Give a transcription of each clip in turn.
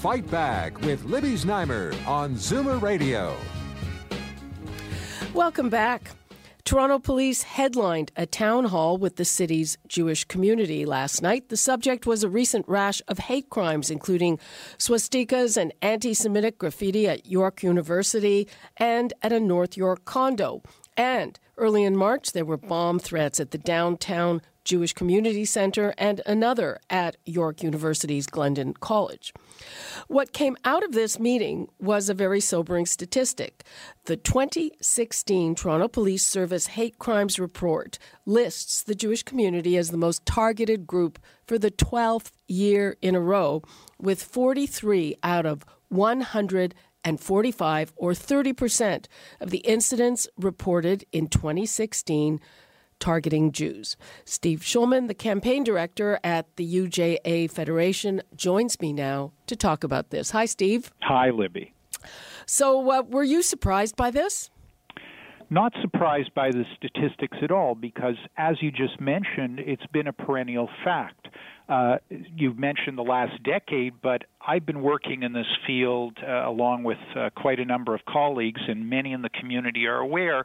Fight Back with Libby Znaimer on Zoomer Radio. Welcome back. Toronto police headlined a town hall with the city's Jewish community last night. The subject was a recent rash of hate crimes, including swastikas and anti Semitic graffiti at York University and at a North York condo. And early in March, there were bomb threats at the downtown Jewish Community Center and another at York University's Glendon College. What came out of this meeting was a very sobering statistic. The 2016 Toronto Police Service Hate Crimes Report lists the Jewish community as the most targeted group for the 12th year in a row, with 43 out of 145 or 30% of the incidents reported in 2016 targeting Jews. Steve Schulman, the campaign director at the UJA Federation, joins me now to talk about this. Hi, Steve. Hi, Libby. So, uh, were you surprised by this? Not surprised by the statistics at all, because as you just mentioned, it's been a perennial fact. Uh, you've mentioned the last decade, but I've been working in this field uh, along with uh, quite a number of colleagues, and many in the community are aware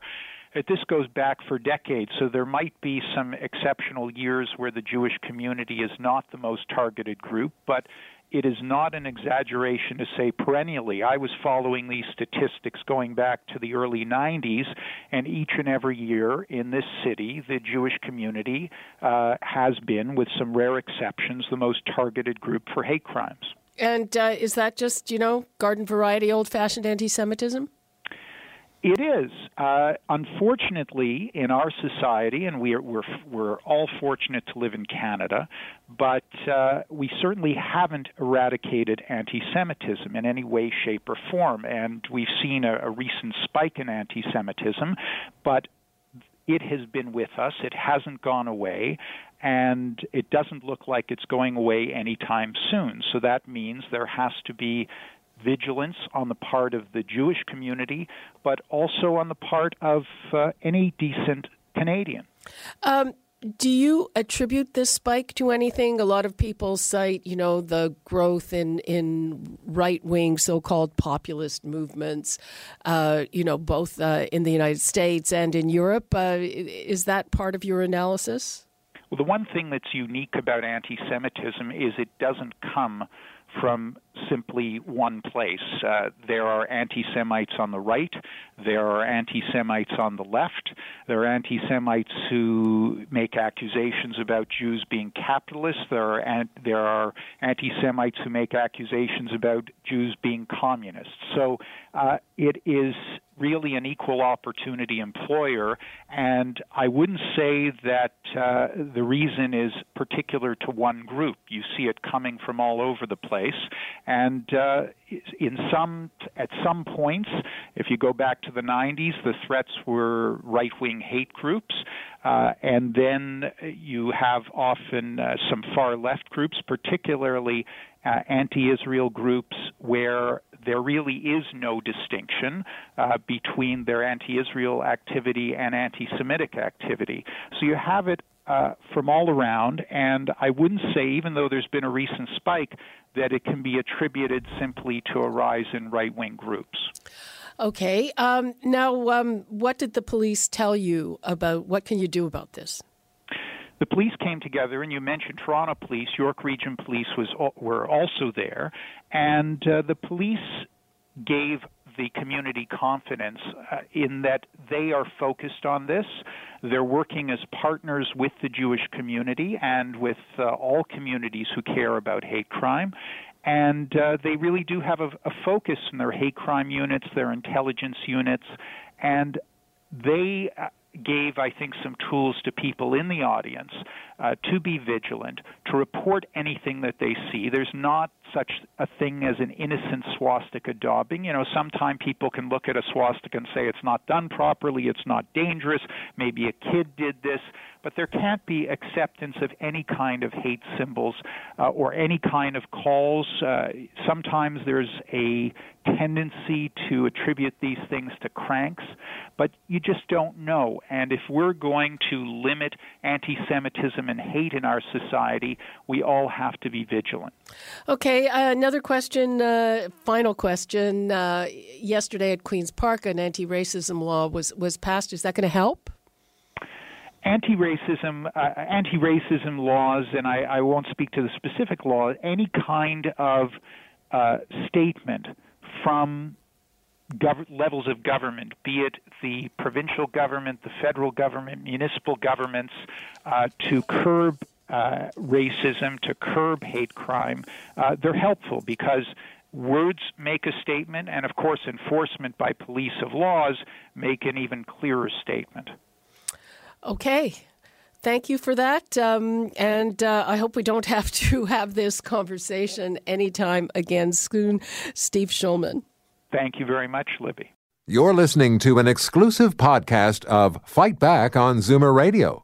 this goes back for decades, so there might be some exceptional years where the Jewish community is not the most targeted group, but it is not an exaggeration to say perennially. I was following these statistics going back to the early 90s, and each and every year in this city, the Jewish community uh, has been, with some rare exceptions, the most targeted group for hate crimes. And uh, is that just, you know, garden variety, old fashioned anti Semitism? It is. Uh, unfortunately, in our society, and we are, we're, we're all fortunate to live in Canada, but uh, we certainly haven't eradicated anti Semitism in any way, shape, or form. And we've seen a, a recent spike in anti Semitism, but it has been with us. It hasn't gone away, and it doesn't look like it's going away anytime soon. So that means there has to be vigilance on the part of the Jewish community, but also on the part of uh, any decent Canadian. Um, do you attribute this spike to anything? A lot of people cite, you know, the growth in in right wing so called populist movements, uh, you know, both uh, in the United States and in Europe. Uh, is that part of your analysis? Well, the one thing that's unique about anti Semitism is it doesn't come from simply one place. Uh, there are anti Semites on the right, there are anti Semites on the left, there are anti Semites who make accusations about Jews being capitalists, there are, an- there are anti Semites who make accusations about Jews being communists. So uh, it is really an equal opportunity employer, and I wouldn't say that uh, the reason is particular to one group. You see it coming from all over the place, and uh, in some at some points, if you go back to the 90s, the threats were right-wing hate groups, uh, and then you have often uh, some far-left groups, particularly uh, anti-Israel groups, where there really is no distinction uh, between their anti-Israel activity and anti-Semitic activity. So you have it uh, from all around, and I wouldn't say, even though there's been a recent spike, that it can be attributed simply to a rise in right wing groups. Okay. Um, now, um, what did the police tell you about what can you do about this? The police came together, and you mentioned Toronto Police, York Region Police was were also there, and uh, the police gave the community confidence uh, in that they are focused on this. They're working as partners with the Jewish community and with uh, all communities who care about hate crime. And uh, they really do have a, a focus in their hate crime units, their intelligence units, and they uh, gave, I think, some tools to people in the audience uh, to be vigilant, to report anything that they see. There's not such a thing as an innocent swastika daubing. You know, sometimes people can look at a swastika and say it's not done properly, it's not dangerous, maybe a kid did this, but there can't be acceptance of any kind of hate symbols uh, or any kind of calls. Uh, sometimes there's a tendency to attribute these things to cranks, but you just don't know. And if we're going to limit anti Semitism and hate in our society, we all have to be vigilant. Okay, uh, another question, uh, final question. Uh, yesterday at Queen's Park, an anti racism law was, was passed. Is that going to help? anti-racism uh, anti-racism laws, and I, I, won't speak to the specific law. Any kind of uh, statement from gov- levels of government, be it the provincial government, the federal government, municipal governments, uh, to curb uh, racism, to curb hate crime, uh, they're helpful because words make a statement, and of course, enforcement by police of laws make an even clearer statement. Okay. Thank you for that. Um, and uh, I hope we don't have to have this conversation anytime again soon. Steve Schulman. Thank you very much, Libby. You're listening to an exclusive podcast of Fight Back on Zoomer Radio,